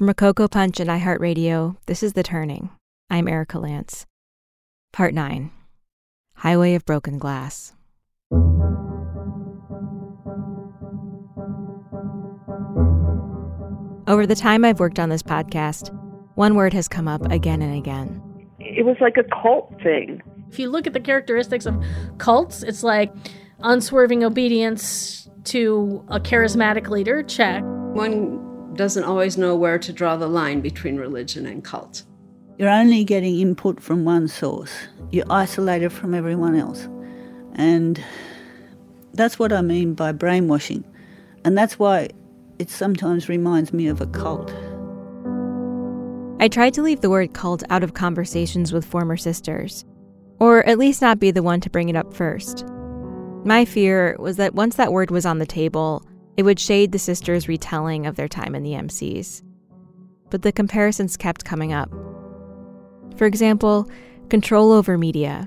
From Rococo Punch and iHeartRadio, this is The Turning. I'm Erica Lance. Part 9 Highway of Broken Glass. Over the time I've worked on this podcast, one word has come up again and again. It was like a cult thing. If you look at the characteristics of cults, it's like unswerving obedience to a charismatic leader, check. One doesn't always know where to draw the line between religion and cult. You're only getting input from one source. You're isolated from everyone else. And that's what I mean by brainwashing. And that's why it sometimes reminds me of a cult. I tried to leave the word cult out of conversations with former sisters, or at least not be the one to bring it up first. My fear was that once that word was on the table, it would shade the sisters' retelling of their time in the MCs. But the comparisons kept coming up. For example, control over media,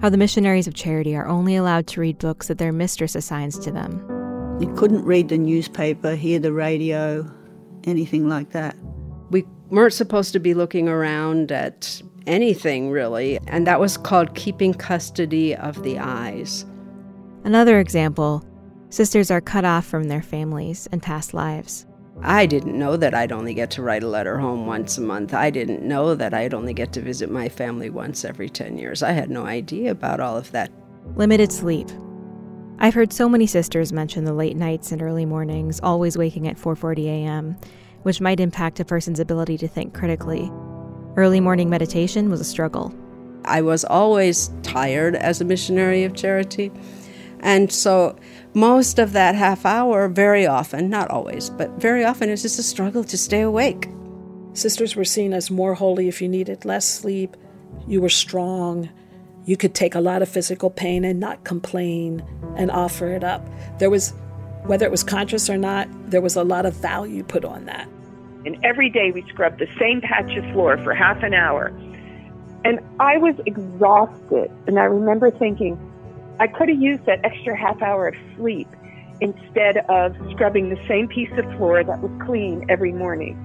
how the missionaries of charity are only allowed to read books that their mistress assigns to them. You couldn't read the newspaper, hear the radio, anything like that. We weren't supposed to be looking around at anything really, and that was called keeping custody of the eyes. Another example Sisters are cut off from their families and past lives. I didn't know that I'd only get to write a letter home once a month. I didn't know that I'd only get to visit my family once every 10 years. I had no idea about all of that. Limited sleep. I've heard so many sisters mention the late nights and early mornings, always waking at 4:40 a.m., which might impact a person's ability to think critically. Early morning meditation was a struggle. I was always tired as a missionary of charity. And so most of that half hour, very often, not always, but very often, is just a struggle to stay awake. Sisters were seen as more holy if you needed less sleep, you were strong, you could take a lot of physical pain and not complain and offer it up. There was, whether it was conscious or not, there was a lot of value put on that. And every day we scrubbed the same patch of floor for half an hour. And I was exhausted. And I remember thinking, I could have used that extra half hour of sleep instead of scrubbing the same piece of floor that was clean every morning.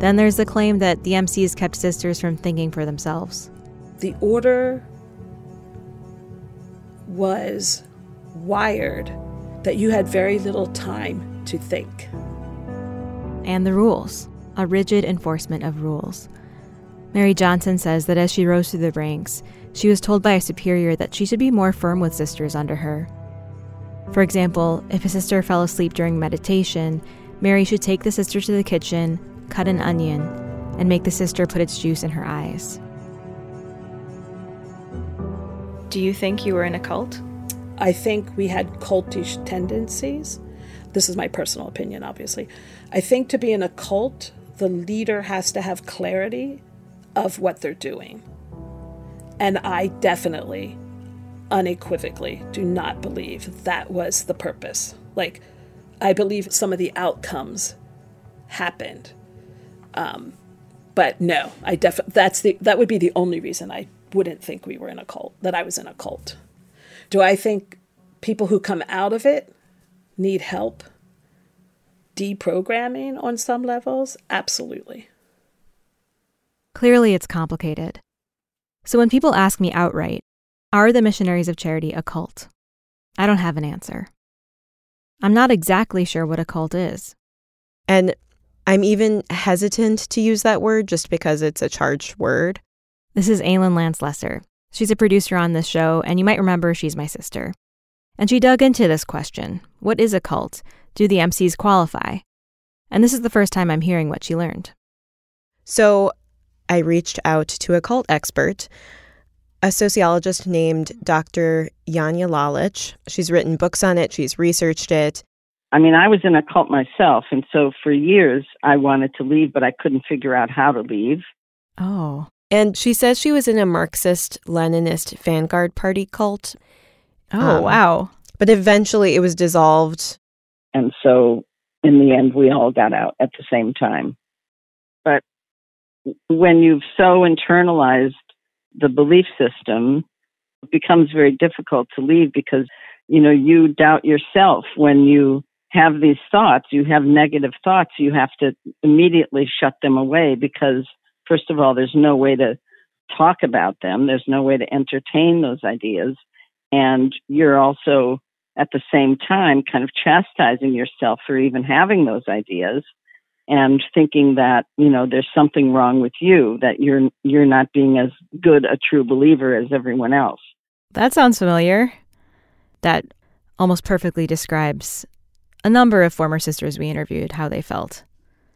Then there's the claim that the MCs kept sisters from thinking for themselves. The order was wired that you had very little time to think. And the rules, a rigid enforcement of rules. Mary Johnson says that as she rose through the ranks, she was told by a superior that she should be more firm with sisters under her. For example, if a sister fell asleep during meditation, Mary should take the sister to the kitchen, cut an onion, and make the sister put its juice in her eyes. Do you think you were in a cult? I think we had cultish tendencies. This is my personal opinion, obviously. I think to be in a cult, the leader has to have clarity of what they're doing. And I definitely, unequivocally, do not believe that was the purpose. Like, I believe some of the outcomes happened. Um, but no, I definitely that's the that would be the only reason I wouldn't think we were in a cult, that I was in a cult. Do I think people who come out of it need help deprogramming on some levels? Absolutely. Clearly, it's complicated. So when people ask me outright, are the missionaries of charity a cult? I don't have an answer. I'm not exactly sure what a cult is. And I'm even hesitant to use that word just because it's a charged word. This is Aylin Lance Lesser. She's a producer on this show, and you might remember she's my sister. And she dug into this question What is a cult? Do the MCs qualify? And this is the first time I'm hearing what she learned. So I reached out to a cult expert, a sociologist named Dr. Janja Lalich. She's written books on it, she's researched it. I mean, I was in a cult myself, and so for years I wanted to leave, but I couldn't figure out how to leave. Oh. And she says she was in a Marxist Leninist vanguard party cult. Oh, um, wow. But eventually it was dissolved. And so in the end, we all got out at the same time. When you've so internalized the belief system, it becomes very difficult to leave because, you know, you doubt yourself when you have these thoughts, you have negative thoughts, you have to immediately shut them away because first of all, there's no way to talk about them. There's no way to entertain those ideas. And you're also at the same time kind of chastising yourself for even having those ideas and thinking that, you know, there's something wrong with you, that you're you're not being as good a true believer as everyone else. That sounds familiar. That almost perfectly describes a number of former sisters we interviewed how they felt.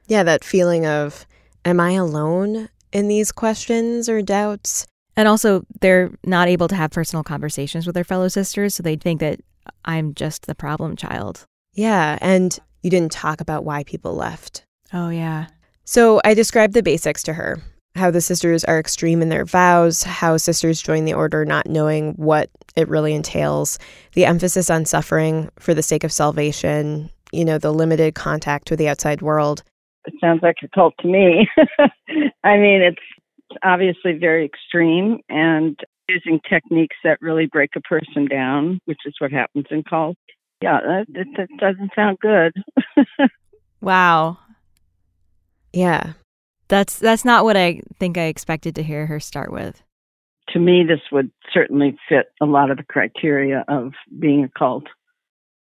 Yeah, that feeling of am I alone in these questions or doubts? And also, they're not able to have personal conversations with their fellow sisters, so they think that I'm just the problem child. Yeah, and you didn't talk about why people left. Oh, yeah. So I described the basics to her how the sisters are extreme in their vows, how sisters join the order not knowing what it really entails, the emphasis on suffering for the sake of salvation, you know, the limited contact with the outside world. It sounds like a cult to me. I mean, it's obviously very extreme and using techniques that really break a person down, which is what happens in cults. Yeah, that, that, that doesn't sound good. wow. Yeah. That's that's not what I think I expected to hear her start with. To me this would certainly fit a lot of the criteria of being a cult.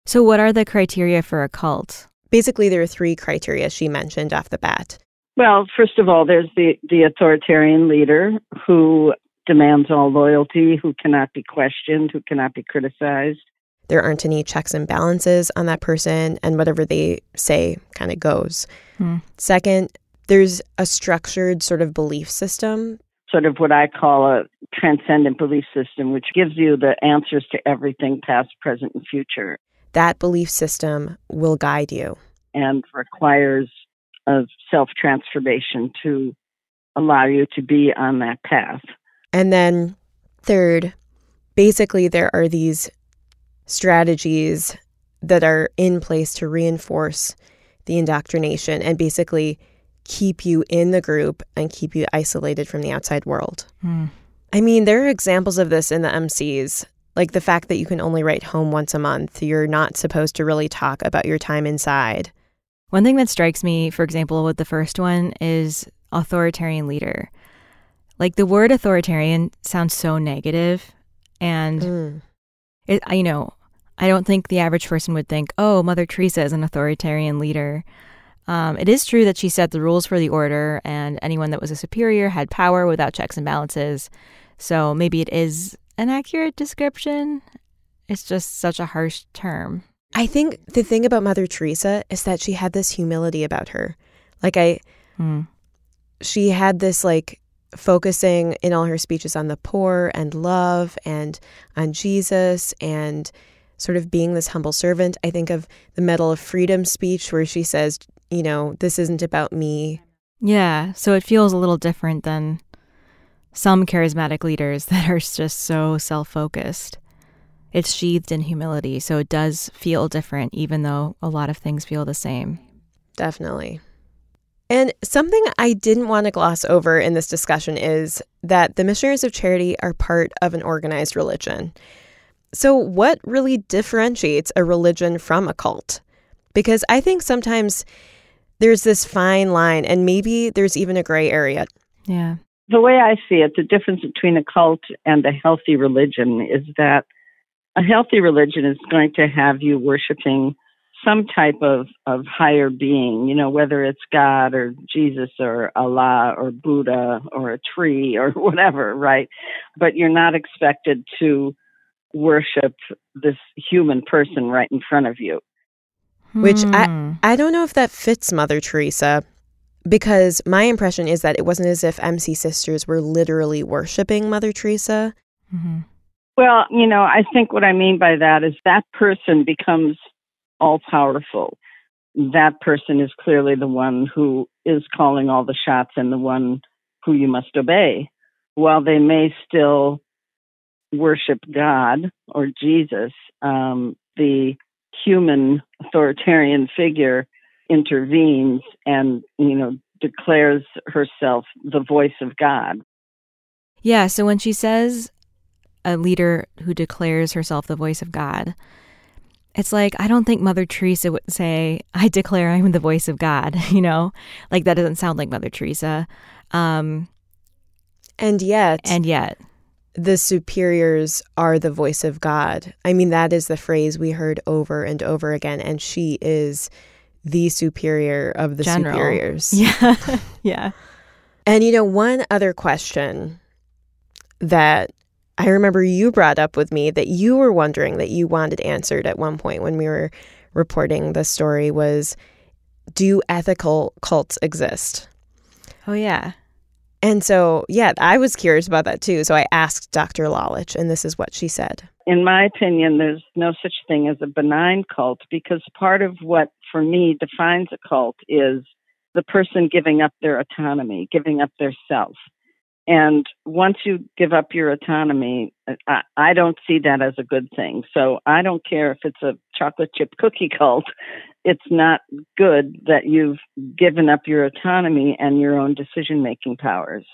So what are the criteria for a cult? Basically there are three criteria she mentioned off the bat. Well, first of all, there's the, the authoritarian leader who demands all loyalty, who cannot be questioned, who cannot be criticized. There aren't any checks and balances on that person, and whatever they say kind of goes. Hmm. Second, there's a structured sort of belief system. Sort of what I call a transcendent belief system, which gives you the answers to everything past, present, and future. That belief system will guide you. And requires of self transformation to allow you to be on that path. And then, third, basically, there are these strategies that are in place to reinforce the indoctrination and basically keep you in the group and keep you isolated from the outside world. Mm. I mean, there are examples of this in the MCs, like the fact that you can only write home once a month. You're not supposed to really talk about your time inside. One thing that strikes me, for example, with the first one is authoritarian leader. Like the word authoritarian sounds so negative, and mm. it, you know, I don't think the average person would think, "Oh, Mother Teresa is an authoritarian leader." Um, it is true that she set the rules for the order, and anyone that was a superior had power without checks and balances. So maybe it is an accurate description. It's just such a harsh term. I think the thing about Mother Teresa is that she had this humility about her. Like I mm. she had this like focusing in all her speeches on the poor and love and on Jesus and sort of being this humble servant. I think of the Medal of Freedom speech where she says, you know, this isn't about me. Yeah, so it feels a little different than some charismatic leaders that are just so self-focused it's sheathed in humility. So it does feel different, even though a lot of things feel the same. Definitely. And something I didn't want to gloss over in this discussion is that the Missionaries of Charity are part of an organized religion. So, what really differentiates a religion from a cult? Because I think sometimes there's this fine line, and maybe there's even a gray area. Yeah. The way I see it, the difference between a cult and a healthy religion is that a healthy religion is going to have you worshiping some type of, of higher being, you know, whether it's God or Jesus or Allah or Buddha or a tree or whatever, right? But you're not expected to worship this human person right in front of you. Which I, Hmm. I don't know if that fits Mother Teresa because my impression is that it wasn't as if MC Sisters were literally worshiping Mother Teresa. Mm-hmm. Well, you know, I think what I mean by that is that person becomes all powerful. That person is clearly the one who is calling all the shots and the one who you must obey. While they may still worship God or Jesus, um, the human authoritarian figure intervenes and, you know, declares herself the voice of God. Yeah, so when she says a leader who declares herself the voice of God, it's like I don't think Mother Teresa would say, "I declare I'm the voice of God." You know, like that doesn't sound like Mother Teresa. Um, And yet, and yet, the superiors are the voice of God. I mean, that is the phrase we heard over and over again. And she is the superior of the General. superiors. yeah, yeah. And you know, one other question that I remember you brought up with me that you were wondering that you wanted answered at one point when we were reporting the story was do ethical cults exist? Oh yeah. And so, yeah, I was curious about that too. So I asked Dr. Lalich, and this is what she said. in my opinion, there's no such thing as a benign cult because part of what, for me, defines a cult is the person giving up their autonomy, giving up their self. And once you give up your autonomy, I, I don't see that as a good thing. So I don't care if it's a chocolate chip cookie cult. It's not good that you've given up your autonomy and your own decision making powers.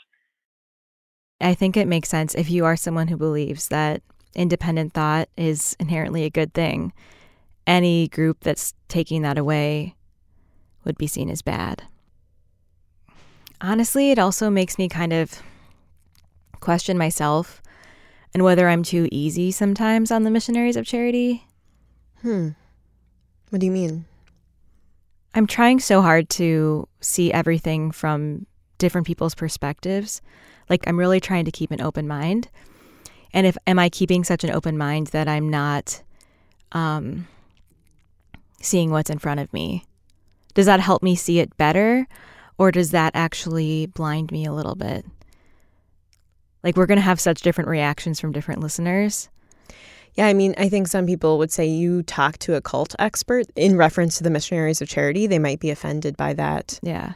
I think it makes sense if you are someone who believes that independent thought is inherently a good thing. Any group that's taking that away would be seen as bad. Honestly, it also makes me kind of question myself and whether I'm too easy sometimes on the missionaries of charity. Hmm. What do you mean? I'm trying so hard to see everything from different people's perspectives. Like I'm really trying to keep an open mind. And if am I keeping such an open mind that I'm not um seeing what's in front of me? Does that help me see it better or does that actually blind me a little bit? Like we're going to have such different reactions from different listeners. Yeah, I mean, I think some people would say you talk to a cult expert in reference to the missionaries of charity. They might be offended by that. Yeah.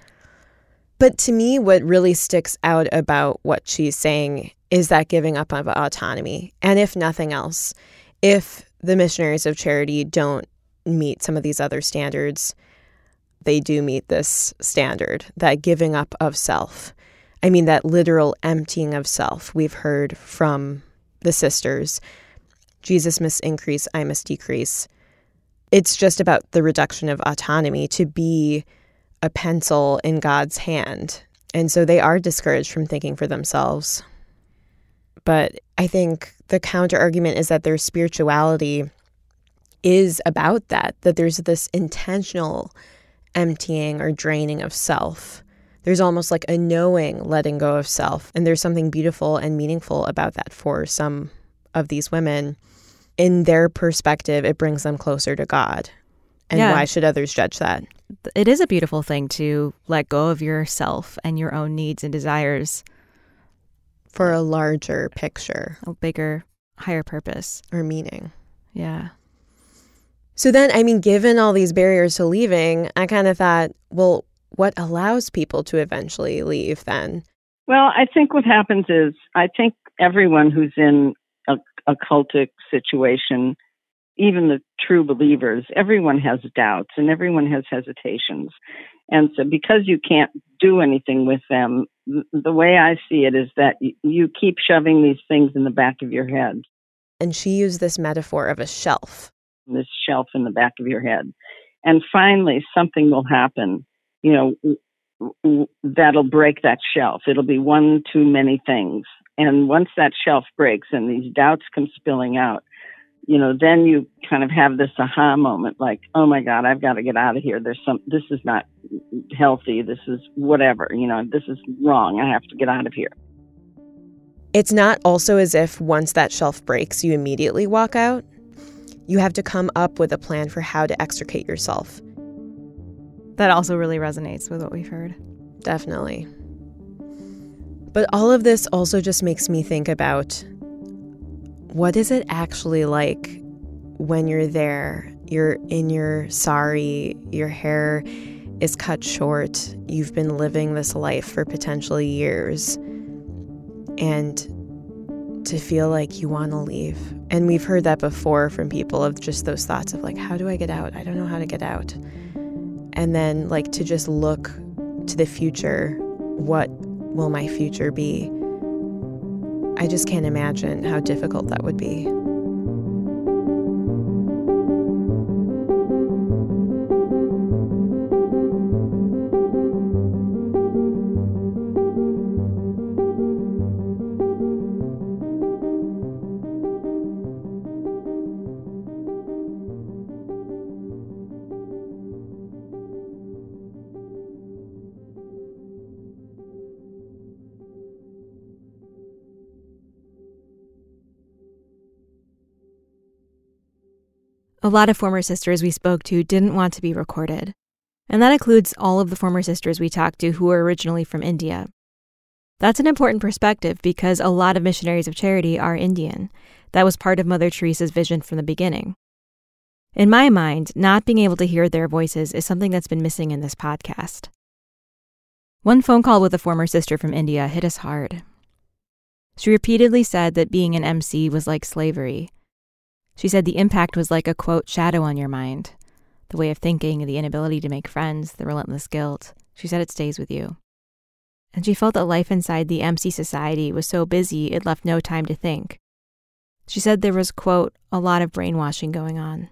But to me, what really sticks out about what she's saying is that giving up of autonomy. And if nothing else, if the missionaries of charity don't meet some of these other standards, they do meet this standard that giving up of self. I mean, that literal emptying of self. We've heard from the sisters Jesus must increase, I must decrease. It's just about the reduction of autonomy to be a pencil in God's hand. And so they are discouraged from thinking for themselves. But I think the counter argument is that their spirituality is about that, that there's this intentional emptying or draining of self. There's almost like a knowing letting go of self. And there's something beautiful and meaningful about that for some of these women. In their perspective, it brings them closer to God. And Yeah. why should others judge that? It is a beautiful thing to let go of yourself and your own needs and desires For a larger picture a bigger, higher purpose. or meaning. Yeah. So then, I mean, given all these barriers to leaving, I kind of thought, well, what allows people to eventually leave then? Well, I think what happens is I think everyone who's in a, a cultic situation, even the true believers, everyone has doubts and everyone has hesitations. And so because you can't do anything with them, the way I see it is that you keep shoving these things in the back of your head, And she used this metaphor of a shelf. this shelf in the back of your head. And finally something will happen, you know, that'll break that shelf. It'll be one too many things. And once that shelf breaks and these doubts come spilling out, you know, then you kind of have this aha moment like, oh my God, I've got to get out of here. There's some, this is not healthy. This is whatever, you know, this is wrong. I have to get out of here. It's not also as if once that shelf breaks, you immediately walk out. You have to come up with a plan for how to extricate yourself. That also really resonates with what we've heard. Definitely. But all of this also just makes me think about what is it actually like when you're there? You're in your sari, your hair is cut short, you've been living this life for potentially years, and to feel like you want to leave. And we've heard that before from people of just those thoughts of like, how do I get out? I don't know how to get out. And then, like, to just look to the future what will my future be? I just can't imagine how difficult that would be. A lot of former sisters we spoke to didn't want to be recorded. And that includes all of the former sisters we talked to who were originally from India. That's an important perspective because a lot of missionaries of charity are Indian. That was part of Mother Teresa's vision from the beginning. In my mind, not being able to hear their voices is something that's been missing in this podcast. One phone call with a former sister from India hit us hard. She repeatedly said that being an MC was like slavery, she said the impact was like a quote, shadow on your mind. The way of thinking, the inability to make friends, the relentless guilt. She said it stays with you. And she felt that life inside the MC society was so busy it left no time to think. She said there was, quote, a lot of brainwashing going on.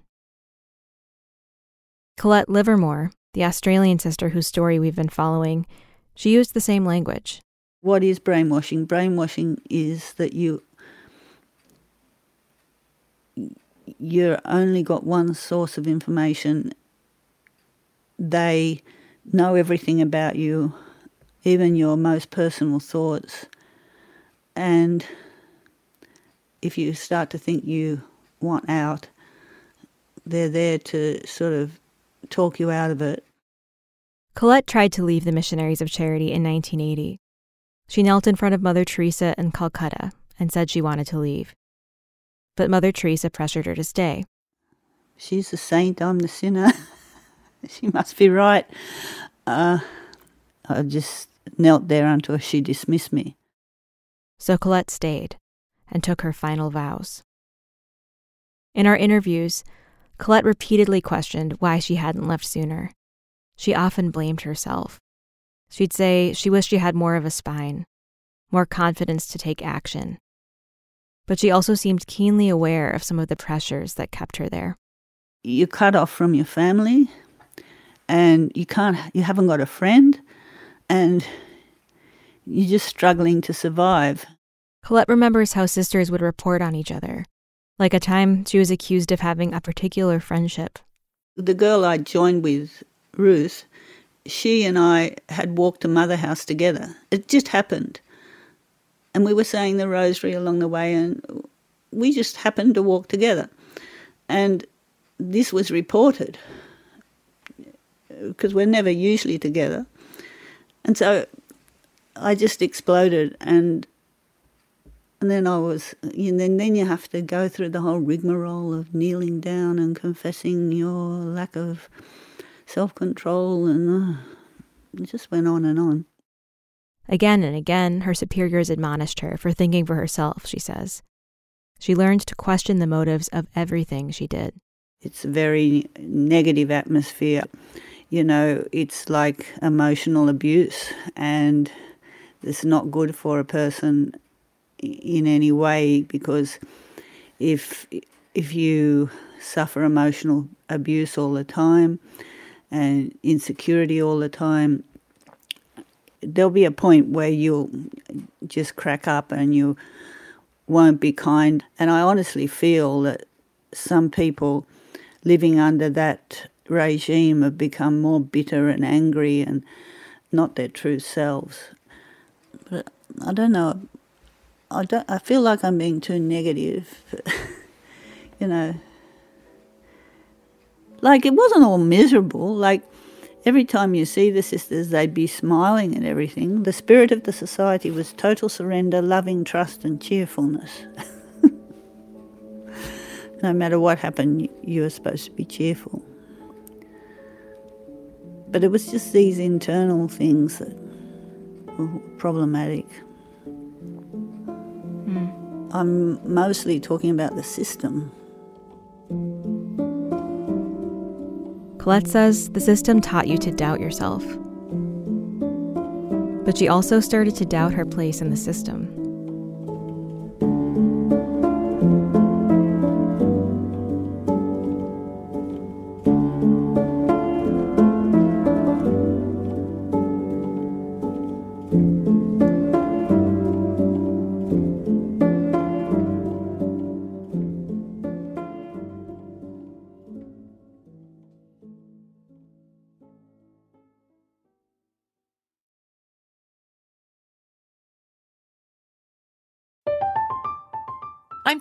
Colette Livermore, the Australian sister whose story we've been following, she used the same language. What is brainwashing? Brainwashing is that you you're only got one source of information. They know everything about you, even your most personal thoughts. And if you start to think you want out, they're there to sort of talk you out of it. Colette tried to leave the Missionaries of Charity in 1980. She knelt in front of Mother Teresa in Calcutta and said she wanted to leave but Mother Teresa pressured her to stay. She's the saint, I'm the sinner. she must be right. Uh, I just knelt there until she dismissed me. So Colette stayed and took her final vows. In our interviews, Colette repeatedly questioned why she hadn't left sooner. She often blamed herself. She'd say she wished she had more of a spine, more confidence to take action, but she also seemed keenly aware of some of the pressures that kept her there. You're cut off from your family, and you can't, you haven't got a friend, and you're just struggling to survive. Colette remembers how sisters would report on each other, like a time she was accused of having a particular friendship. The girl I joined with, Ruth, she and I had walked to Mother House together. It just happened and we were saying the rosary along the way, and we just happened to walk together. And this was reported because we're never usually together. And so I just exploded, and and then I was, and then then you have to go through the whole rigmarole of kneeling down and confessing your lack of self control, and uh, it just went on and on. Again and again, her superiors admonished her for thinking for herself, she says. She learned to question the motives of everything she did. It's a very negative atmosphere. You know, it's like emotional abuse, and it's not good for a person in any way because if if you suffer emotional abuse all the time and insecurity all the time, there'll be a point where you'll just crack up and you won't be kind. And I honestly feel that some people living under that regime have become more bitter and angry and not their true selves. But I don't know. I don't. I feel like I'm being too negative. you know, like it wasn't all miserable. Like every time you see the sisters, they'd be smiling and everything. The spirit of the society was total surrender, loving trust, and cheerfulness. no matter what happened, you were supposed to be cheerful. But it was just these internal things that were problematic. Mm. I'm mostly talking about the system. Colette says the system taught you to doubt yourself. But she also started to doubt her place in the system.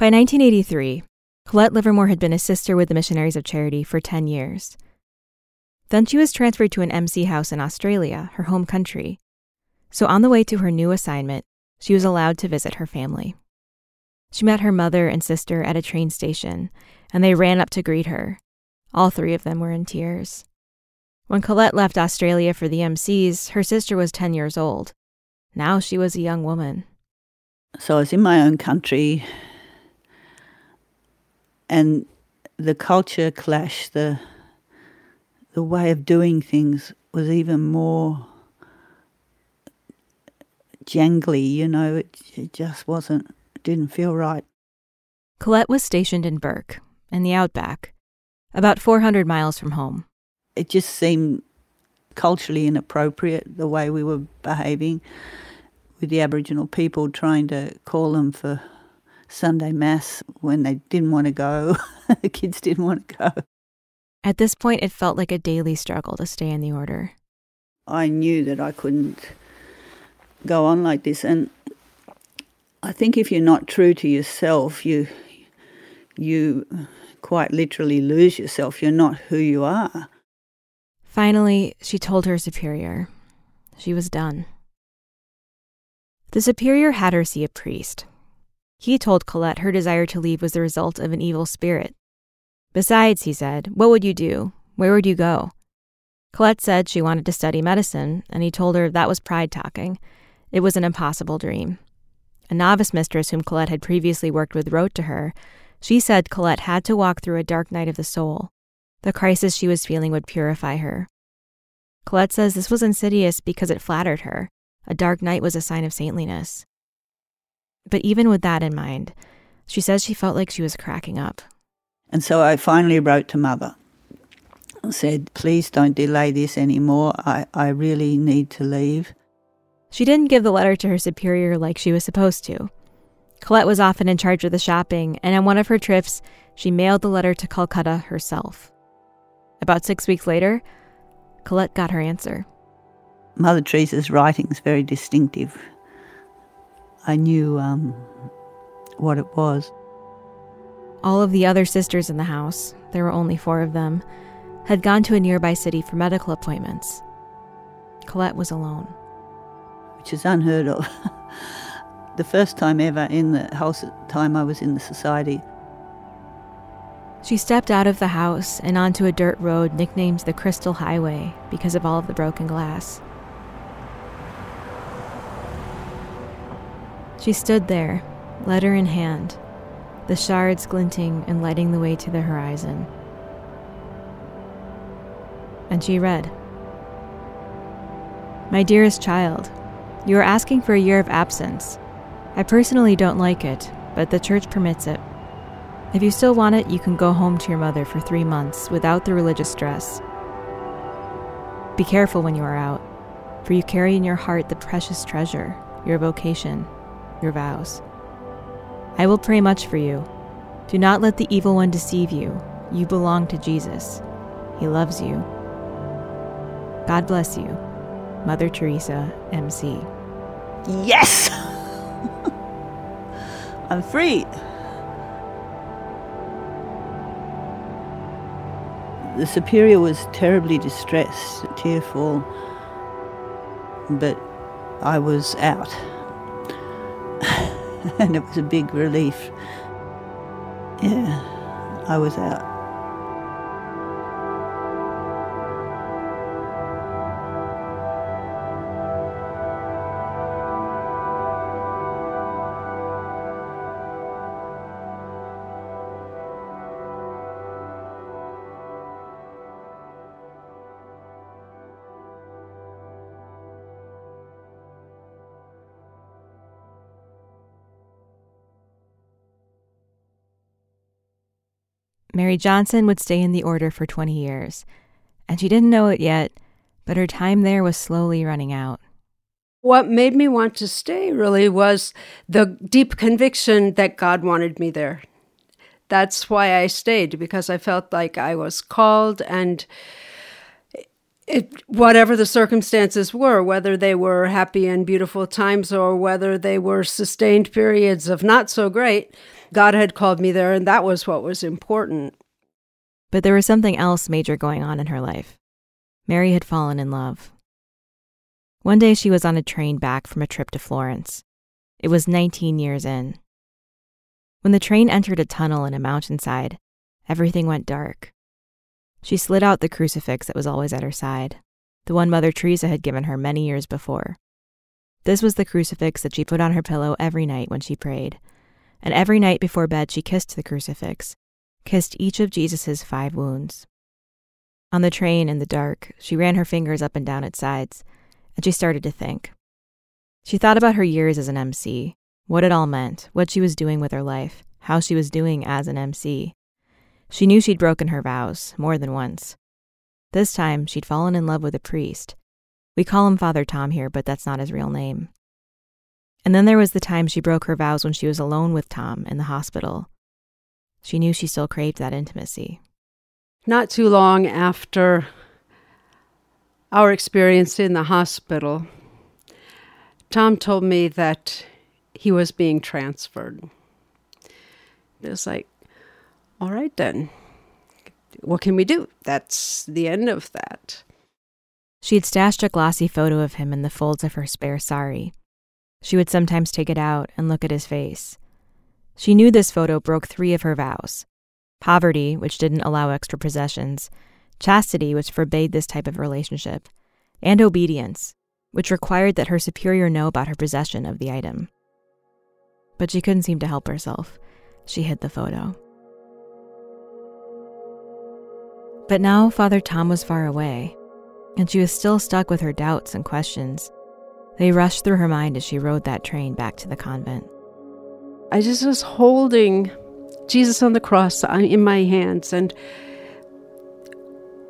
By 1983, Colette Livermore had been a sister with the Missionaries of Charity for 10 years. Then she was transferred to an MC house in Australia, her home country. So on the way to her new assignment, she was allowed to visit her family. She met her mother and sister at a train station, and they ran up to greet her. All three of them were in tears. When Colette left Australia for the MCs, her sister was 10 years old. Now she was a young woman. So I was in my own country, and the culture clash, the the way of doing things was even more jangly. You know, it, it just wasn't, didn't feel right. Colette was stationed in Bourke, in the outback, about 400 miles from home. It just seemed culturally inappropriate the way we were behaving with the Aboriginal people, trying to call them for Sunday Mass when they didn't want to go. the kids didn't want to go. At this point, it felt like a daily struggle to stay in the order. I knew that I couldn't go on like this. And I think if you're not true to yourself, you, you quite literally lose yourself. You're not who you are. Finally, she told her superior. She was done. The superior had her see a priest, he told Colette her desire to leave was the result of an evil spirit. Besides, he said, what would you do? Where would you go? Colette said she wanted to study medicine, and he told her that was pride talking. It was an impossible dream. A novice mistress whom Colette had previously worked with wrote to her. She said Colette had to walk through a dark night of the soul. The crisis she was feeling would purify her. Colette says this was insidious because it flattered her. A dark night was a sign of saintliness. But even with that in mind, she says she felt like she was cracking up. And so I finally wrote to mother and said, please don't delay this anymore. I, I really need to leave. She didn't give the letter to her superior like she was supposed to. Colette was often in charge of the shopping, and on one of her trips, she mailed the letter to Calcutta herself. About six weeks later, Colette got her answer. Mother Teresa's writing is very distinctive. I knew um, what it was. All of the other sisters in the house, there were only four of them, had gone to a nearby city for medical appointments. Colette was alone. Which is unheard of. the first time ever in the whole time I was in the society. She stepped out of the house and onto a dirt road nicknamed the Crystal Highway because of all of the broken glass. She stood there, letter in hand, the shards glinting and lighting the way to the horizon. And she read My dearest child, you are asking for a year of absence. I personally don't like it, but the church permits it. If you still want it, you can go home to your mother for three months without the religious stress. Be careful when you are out, for you carry in your heart the precious treasure, your vocation, your vows. I will pray much for you. Do not let the evil one deceive you. You belong to Jesus. He loves you. God bless you. Mother Teresa, MC. Yes! I'm free. The superior was terribly distressed, tearful, but I was out. and it was a big relief. Yeah, I was out. Mary Johnson would stay in the order for 20 years, and she didn't know it yet, but her time there was slowly running out. What made me want to stay really was the deep conviction that God wanted me there. That's why I stayed, because I felt like I was called and it, whatever the circumstances were, whether they were happy and beautiful times or whether they were sustained periods of not so great, God had called me there, and that was what was important. But there was something else major going on in her life. Mary had fallen in love. One day she was on a train back from a trip to Florence. It was 19 years in. When the train entered a tunnel in a mountainside, everything went dark. She slid out the crucifix that was always at her side, the one Mother Teresa had given her many years before. This was the crucifix that she put on her pillow every night when she prayed, and every night before bed she kissed the crucifix, kissed each of Jesus' five wounds. On the train in the dark, she ran her fingers up and down its sides, and she started to think. She thought about her years as an MC, what it all meant, what she was doing with her life, how she was doing as an MC. She knew she'd broken her vows more than once. This time, she'd fallen in love with a priest. We call him Father Tom here, but that's not his real name. And then there was the time she broke her vows when she was alone with Tom in the hospital. She knew she still craved that intimacy. Not too long after our experience in the hospital, Tom told me that he was being transferred. It was like, all right then, what can we do? That's the end of that. She had stashed a glossy photo of him in the folds of her spare sari. She would sometimes take it out and look at his face. She knew this photo broke three of her vows poverty, which didn't allow extra possessions, chastity, which forbade this type of relationship, and obedience, which required that her superior know about her possession of the item. But she couldn't seem to help herself. She hid the photo. But now Father Tom was far away, and she was still stuck with her doubts and questions. They rushed through her mind as she rode that train back to the convent. I just was holding Jesus on the cross uh, in my hands and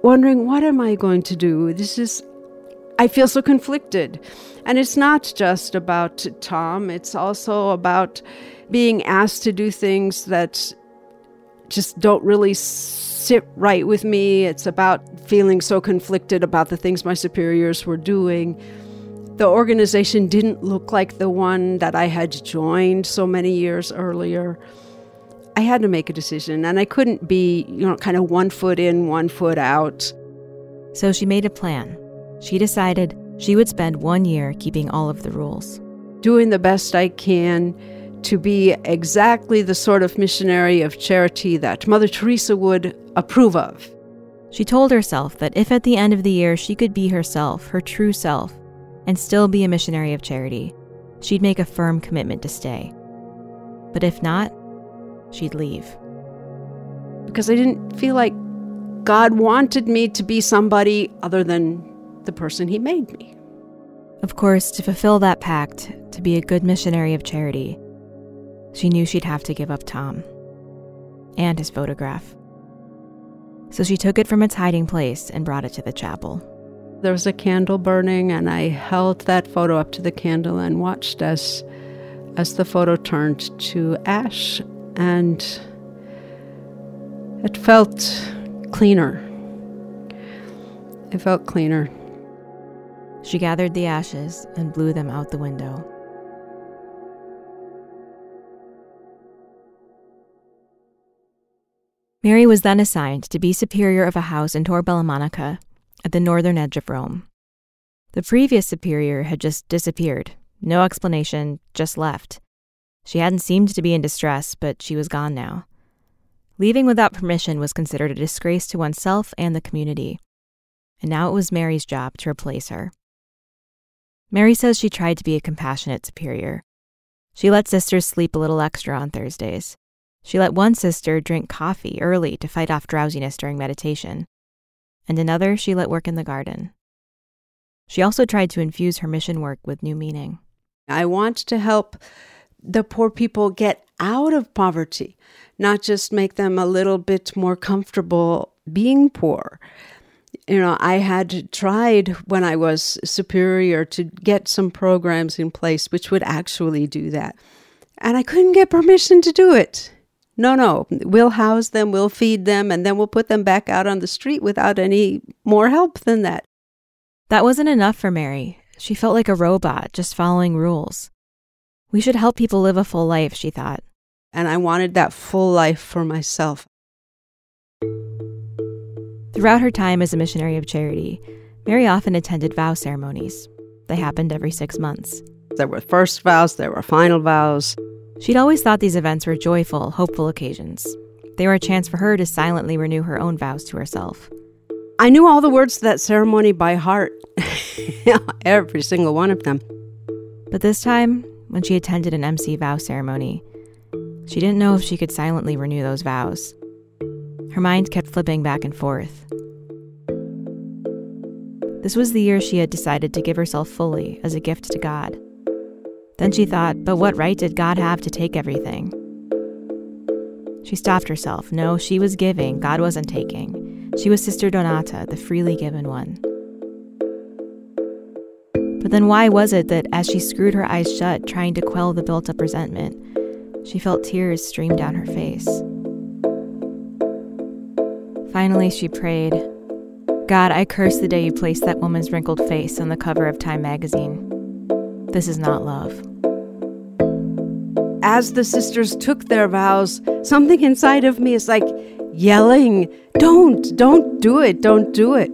wondering, what am I going to do? This is, I feel so conflicted. And it's not just about Tom, it's also about being asked to do things that just don't really sit right with me. It's about feeling so conflicted about the things my superiors were doing The organization didn't look like the one that I had joined so many years earlier. I had to make a decision, and I couldn't be, you know, kind of one foot in, one foot out. So she made a plan. She decided she would spend one year keeping all of the rules. Doing the best I can to be exactly the sort of missionary of charity that Mother Teresa would approve of. She told herself that if at the end of the year she could be herself, her true self, and still be a missionary of charity, she'd make a firm commitment to stay. But if not, she'd leave. Because I didn't feel like God wanted me to be somebody other than the person He made me. Of course, to fulfill that pact, to be a good missionary of charity, she knew she'd have to give up Tom and his photograph. So she took it from its hiding place and brought it to the chapel. There was a candle burning, and I held that photo up to the candle and watched as, as the photo turned to ash, and it felt cleaner. It felt cleaner. She gathered the ashes and blew them out the window. Mary was then assigned to be superior of a house in Tor Bella Monaca at the northern edge of Rome. The previous superior had just disappeared. No explanation, just left. She hadn't seemed to be in distress, but she was gone now. Leaving without permission was considered a disgrace to oneself and the community. And now it was Mary's job to replace her. Mary says she tried to be a compassionate superior. She let sisters sleep a little extra on Thursdays. She let one sister drink coffee early to fight off drowsiness during meditation, and another she let work in the garden. She also tried to infuse her mission work with new meaning. I want to help the poor people get out of poverty, not just make them a little bit more comfortable being poor. You know, I had tried when I was superior to get some programs in place which would actually do that. And I couldn't get permission to do it. No, no, we'll house them, we'll feed them, and then we'll put them back out on the street without any more help than that. That wasn't enough for Mary. She felt like a robot, just following rules. We should help people live a full life, she thought. And I wanted that full life for myself. Throughout her time as a missionary of charity, Mary often attended vow ceremonies. They happened every six months. There were first vows, there were final vows. She'd always thought these events were joyful, hopeful occasions. They were a chance for her to silently renew her own vows to herself. I knew all the words to that ceremony by heart, every single one of them. But this time, when she attended an MC vow ceremony, she didn't know if she could silently renew those vows. Her mind kept flipping back and forth. This was the year she had decided to give herself fully as a gift to God. Then she thought, but what right did God have to take everything? She stopped herself. No, she was giving, God wasn't taking. She was Sister Donata, the freely given one. But then why was it that as she screwed her eyes shut, trying to quell the built up resentment, she felt tears stream down her face? Finally, she prayed, God, I curse the day you placed that woman's wrinkled face on the cover of Time magazine. This is not love as the sisters took their vows, something inside of me is like yelling, Don't, don't do it, don't do it.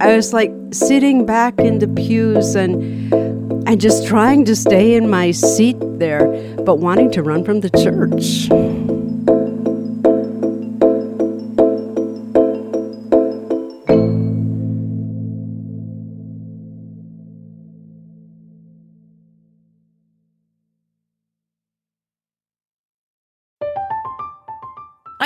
I was like sitting back in the pews and and just trying to stay in my seat there, but wanting to run from the church.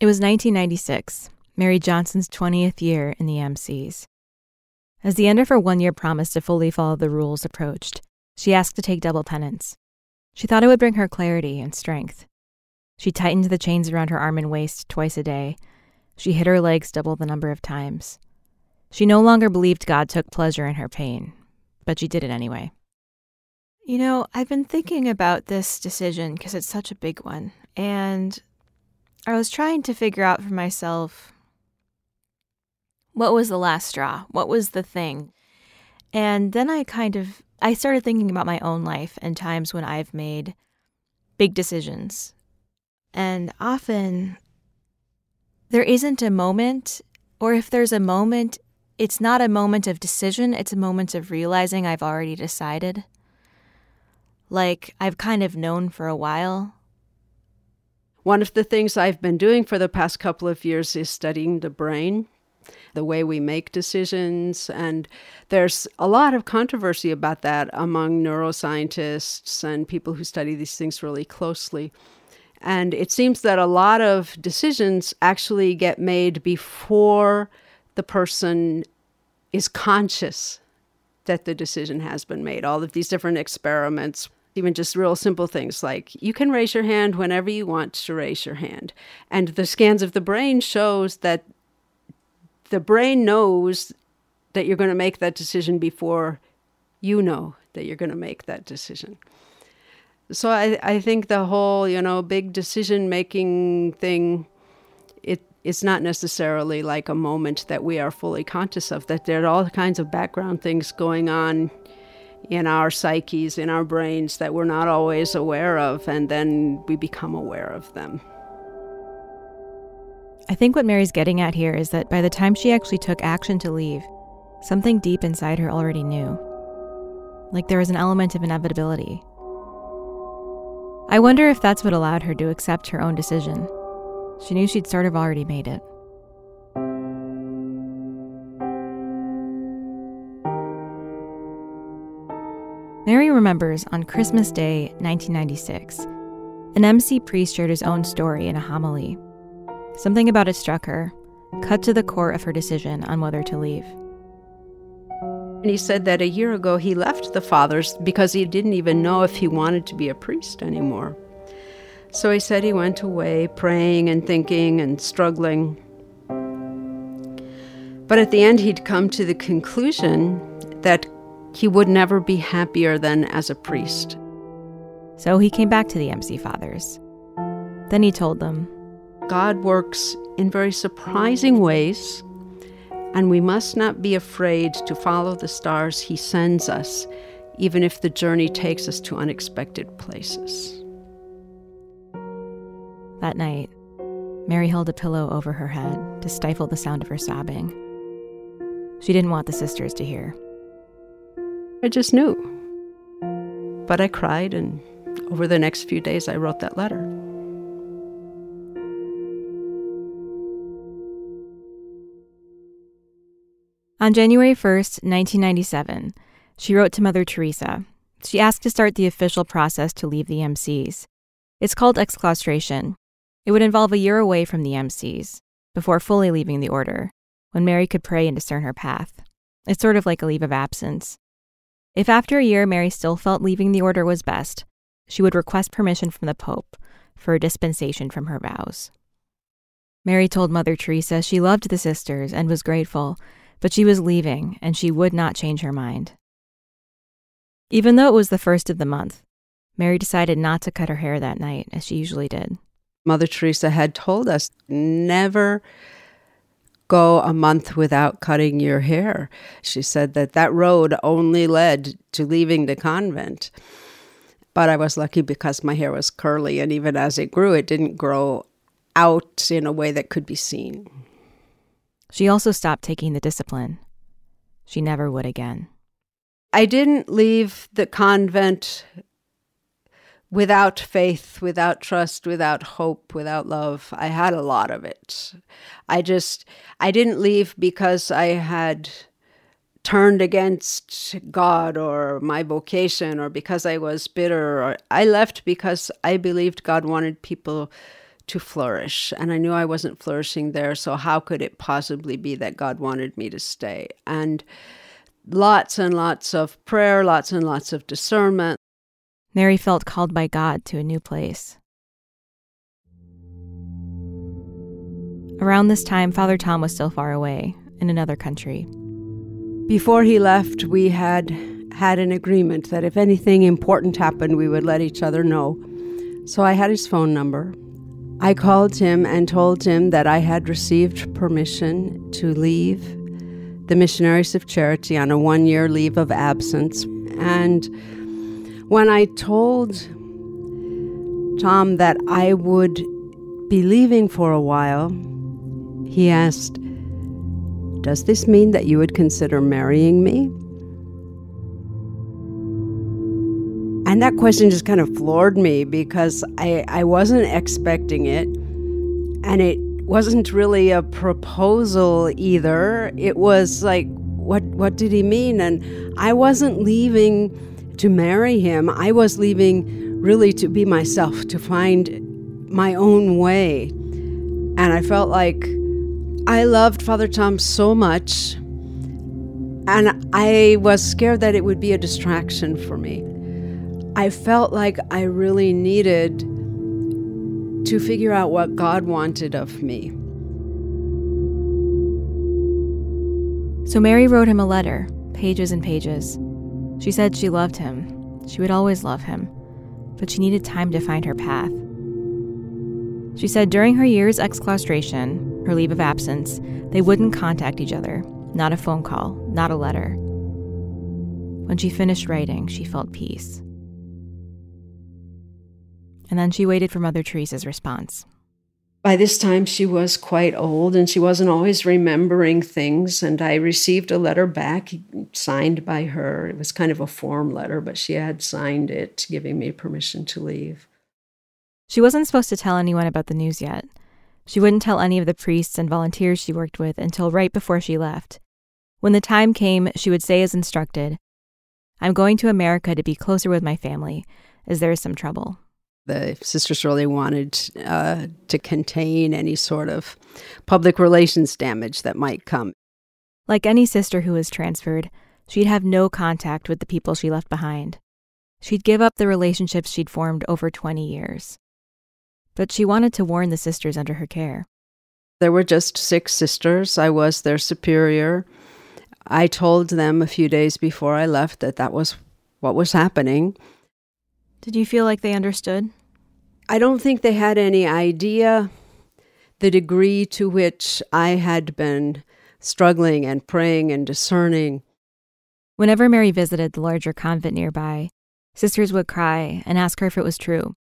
It was 1996, Mary Johnson's 20th year in the MCs. As the end of her one year promise to fully follow the rules approached, she asked to take double penance. She thought it would bring her clarity and strength. She tightened the chains around her arm and waist twice a day. She hit her legs double the number of times. She no longer believed God took pleasure in her pain, but she did it anyway. You know, I've been thinking about this decision because it's such a big one, and I was trying to figure out for myself what was the last straw? What was the thing? And then I kind of I started thinking about my own life and times when I've made big decisions. And often there isn't a moment or if there's a moment, it's not a moment of decision, it's a moment of realizing I've already decided. Like I've kind of known for a while one of the things I've been doing for the past couple of years is studying the brain, the way we make decisions. And there's a lot of controversy about that among neuroscientists and people who study these things really closely. And it seems that a lot of decisions actually get made before the person is conscious that the decision has been made. All of these different experiments even just real simple things like you can raise your hand whenever you want to raise your hand. And the scans of the brain shows that the brain knows that you're going to make that decision before you know that you're going to make that decision. So I, I think the whole you know big decision making thing it it's not necessarily like a moment that we are fully conscious of that there are all kinds of background things going on in our psyches, in our brains that we're not always aware of, and then we become aware of them. I think what Mary's getting at here is that by the time she actually took action to leave, something deep inside her already knew. Like there was an element of inevitability. I wonder if that's what allowed her to accept her own decision. She knew she'd sort of already made it. Mary remembers on Christmas Day, 1996, an MC priest shared his own story in a homily. Something about it struck her, cut to the core of her decision on whether to leave. And he said that a year ago he left the fathers because he didn't even know if he wanted to be a priest anymore. So he said he went away praying and thinking and struggling. But at the end, he'd come to the conclusion that he would never be happier than as a priest. So he came back to the MC Fathers. Then he told them God works in very surprising ways, and we must not be afraid to follow the stars he sends us, even if the journey takes us to unexpected places. That night, Mary held a pillow over her head to stifle the sound of her sobbing. She didn't want the sisters to hear. I just knew. But I cried, and over the next few days, I wrote that letter. On January 1st, 1997, she wrote to Mother Teresa. She asked to start the official process to leave the MCs. It's called exclaustration. It would involve a year away from the MCs, before fully leaving the order, when Mary could pray and discern her path. It's sort of like a leave of absence. If after a year Mary still felt leaving the order was best, she would request permission from the Pope for a dispensation from her vows. Mary told Mother Teresa she loved the sisters and was grateful, but she was leaving and she would not change her mind. Even though it was the first of the month, Mary decided not to cut her hair that night as she usually did. Mother Teresa had told us never go a month without cutting your hair. She said that that road only led to leaving the convent. But I was lucky because my hair was curly, and even as it grew, it didn't grow out in a way that could be seen. She also stopped taking the discipline. She never would again. I didn't leave the convent without faith, without trust, without hope, without love. I had a lot of it. I just, I didn't leave because I had turned against God or my vocation or because I was bitter. Or I left because I believed God wanted people to flourish. And I knew I wasn't flourishing there. So, how could it possibly be that God wanted me to stay? And lots and lots of prayer, lots and lots of discernment. Mary felt called by God to a new place. Around this time, Father Tom was still far away, in another country. Before he left, we had had an agreement that if anything important happened, we would let each other know. So I had his phone number. I called him and told him that I had received permission to leave the Missionaries of Charity on a one year leave of absence. And when I told Tom that I would be leaving for a while, he asked, Does this mean that you would consider marrying me? And that question just kind of floored me because I, I wasn't expecting it. And it wasn't really a proposal either. It was like, what, what did he mean? And I wasn't leaving to marry him. I was leaving really to be myself, to find my own way. And I felt like I loved Father Tom so much, and I was scared that it would be a distraction for me. I felt like I really needed to figure out what God wanted of me. So Mary wrote him a letter, pages and pages. She said she loved him. She would always love him. But she needed time to find her path. She said during her year's exclaustration, her leave of absence, they wouldn't contact each other. Not a phone call, not a letter. When she finished writing, she felt peace. And then she waited for Mother Teresa's response. By this time, she was quite old and she wasn't always remembering things. And I received a letter back signed by her. It was kind of a form letter, but she had signed it, giving me permission to leave. She wasn't supposed to tell anyone about the news yet. She wouldn't tell any of the priests and volunteers she worked with until right before she left. When the time came, she would say as instructed, I'm going to America to be closer with my family, as there is some trouble the sisters really wanted uh, to contain any sort of public relations damage that might come. Like any sister who was transferred, she'd have no contact with the people she left behind. She'd give up the relationships she'd formed over 20 years. But she wanted to warn the sisters under her care. There were just six sisters. I was their superior. I told them a few days before I left that that was what was happening. Did you feel like they understood? I don't think they had any idea the degree to which I had been struggling and praying and discerning. Whenever Mary visited the larger convent nearby, sisters would cry and ask her if it was true.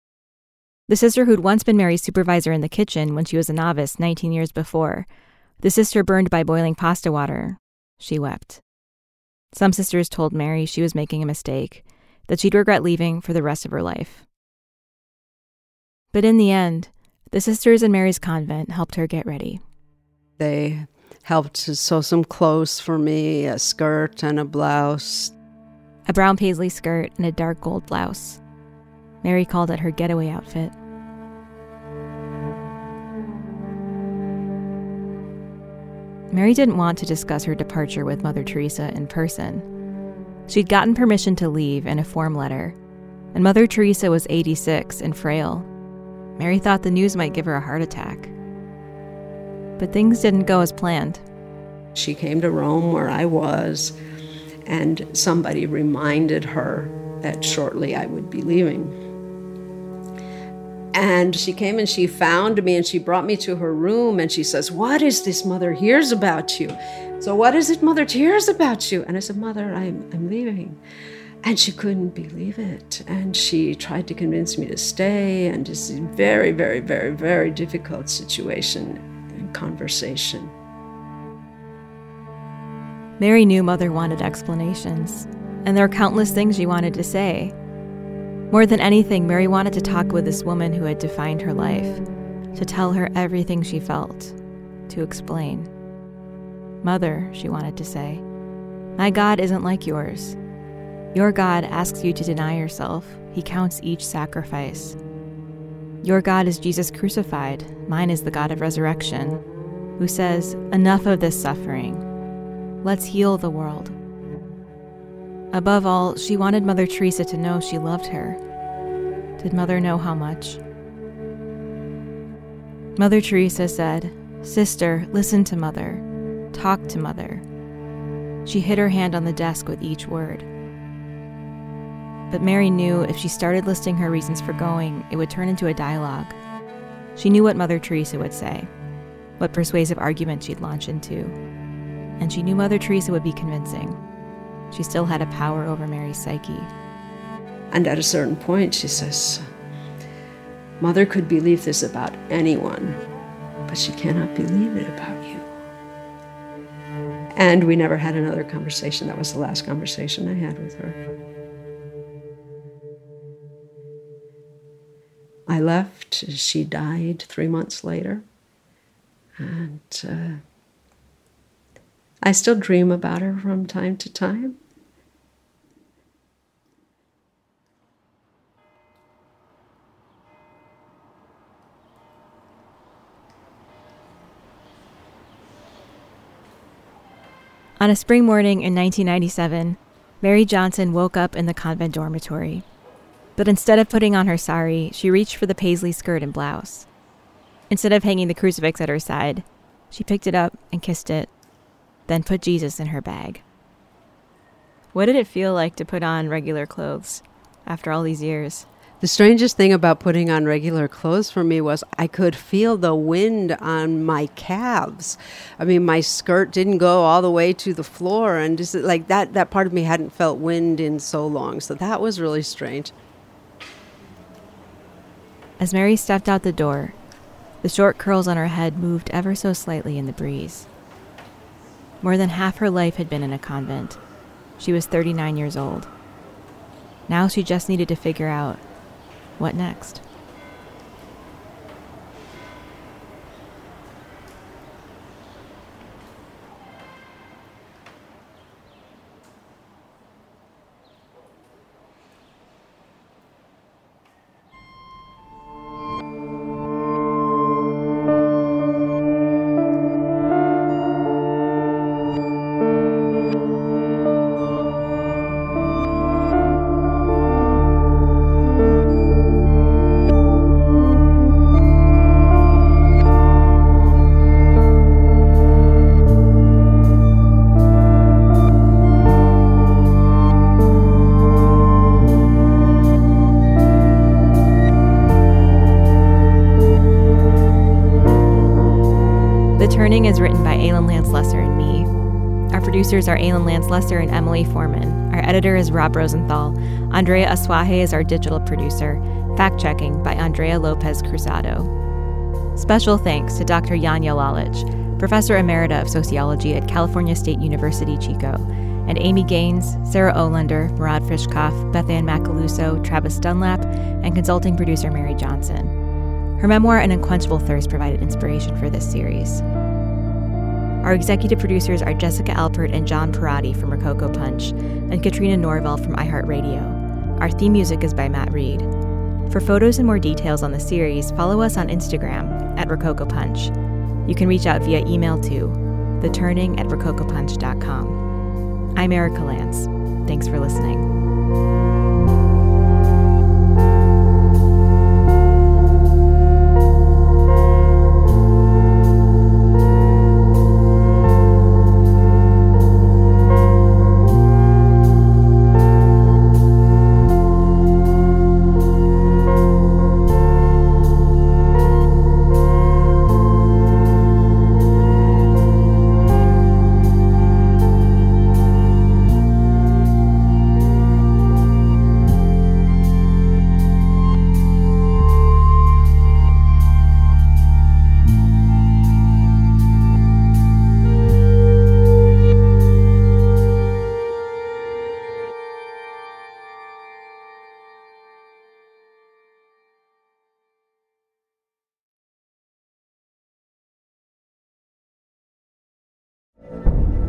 The sister who'd once been Mary's supervisor in the kitchen when she was a novice 19 years before, the sister burned by boiling pasta water, she wept. Some sisters told Mary she was making a mistake, that she'd regret leaving for the rest of her life. But in the end, the sisters in Mary's convent helped her get ready. They helped to sew some clothes for me a skirt and a blouse. A brown paisley skirt and a dark gold blouse. Mary called it her getaway outfit. Mary didn't want to discuss her departure with Mother Teresa in person. She'd gotten permission to leave in a form letter, and Mother Teresa was 86 and frail Mary thought the news might give her a heart attack. But things didn't go as planned. She came to Rome where I was, and somebody reminded her that shortly I would be leaving. And she came and she found me and she brought me to her room and she says, What is this mother hears about you? So, what is it mother hears about you? And I said, Mother, I'm, I'm leaving. And she couldn't believe it. And she tried to convince me to stay, and it's a very, very, very, very difficult situation and conversation. Mary knew Mother wanted explanations, and there are countless things she wanted to say. More than anything, Mary wanted to talk with this woman who had defined her life, to tell her everything she felt, to explain. Mother, she wanted to say, my God isn't like yours. Your God asks you to deny yourself, He counts each sacrifice. Your God is Jesus crucified, mine is the God of resurrection, who says, Enough of this suffering. Let's heal the world. Above all, she wanted Mother Teresa to know she loved her. Did Mother know how much? Mother Teresa said, Sister, listen to Mother. Talk to Mother. She hit her hand on the desk with each word. But Mary knew if she started listing her reasons for going, it would turn into a dialogue. She knew what Mother Teresa would say, what persuasive argument she'd launch into. And she knew Mother Teresa would be convincing. She still had a power over Mary's psyche. And at a certain point, she says, Mother could believe this about anyone, but she cannot believe it about you. And we never had another conversation. That was the last conversation I had with her. I left. She died three months later. And uh, I still dream about her from time to time. On a spring morning in 1997, Mary Johnson woke up in the convent dormitory. But instead of putting on her sari, she reached for the paisley skirt and blouse. Instead of hanging the crucifix at her side, she picked it up and kissed it, then put Jesus in her bag. What did it feel like to put on regular clothes after all these years? The strangest thing about putting on regular clothes for me was I could feel the wind on my calves. I mean, my skirt didn't go all the way to the floor, and just like that, that part of me hadn't felt wind in so long. So that was really strange. As Mary stepped out the door, the short curls on her head moved ever so slightly in the breeze. More than half her life had been in a convent. She was 39 years old. Now she just needed to figure out what next. Is written by Aylin Lance Lesser and me. Our producers are Aylin Lance Lesser and Emily Foreman. Our editor is Rob Rosenthal. Andrea Asuaje is our digital producer. Fact checking by Andrea Lopez Cruzado. Special thanks to Dr. Janja Lalich, Professor Emerita of Sociology at California State University Chico, and Amy Gaines, Sarah Olander, Murad Fishkoff, Beth Ann Macaluso, Travis Dunlap, and consulting producer Mary Johnson. Her memoir, An Unquenchable Thirst, provided inspiration for this series. Our executive producers are Jessica Alpert and John Parati from Rococo Punch, and Katrina Norvell from iHeartRadio. Our theme music is by Matt Reed. For photos and more details on the series, follow us on Instagram at Rococo Punch. You can reach out via email to theturning at rococopunch.com. I'm Erika Lantz. Thanks for listening.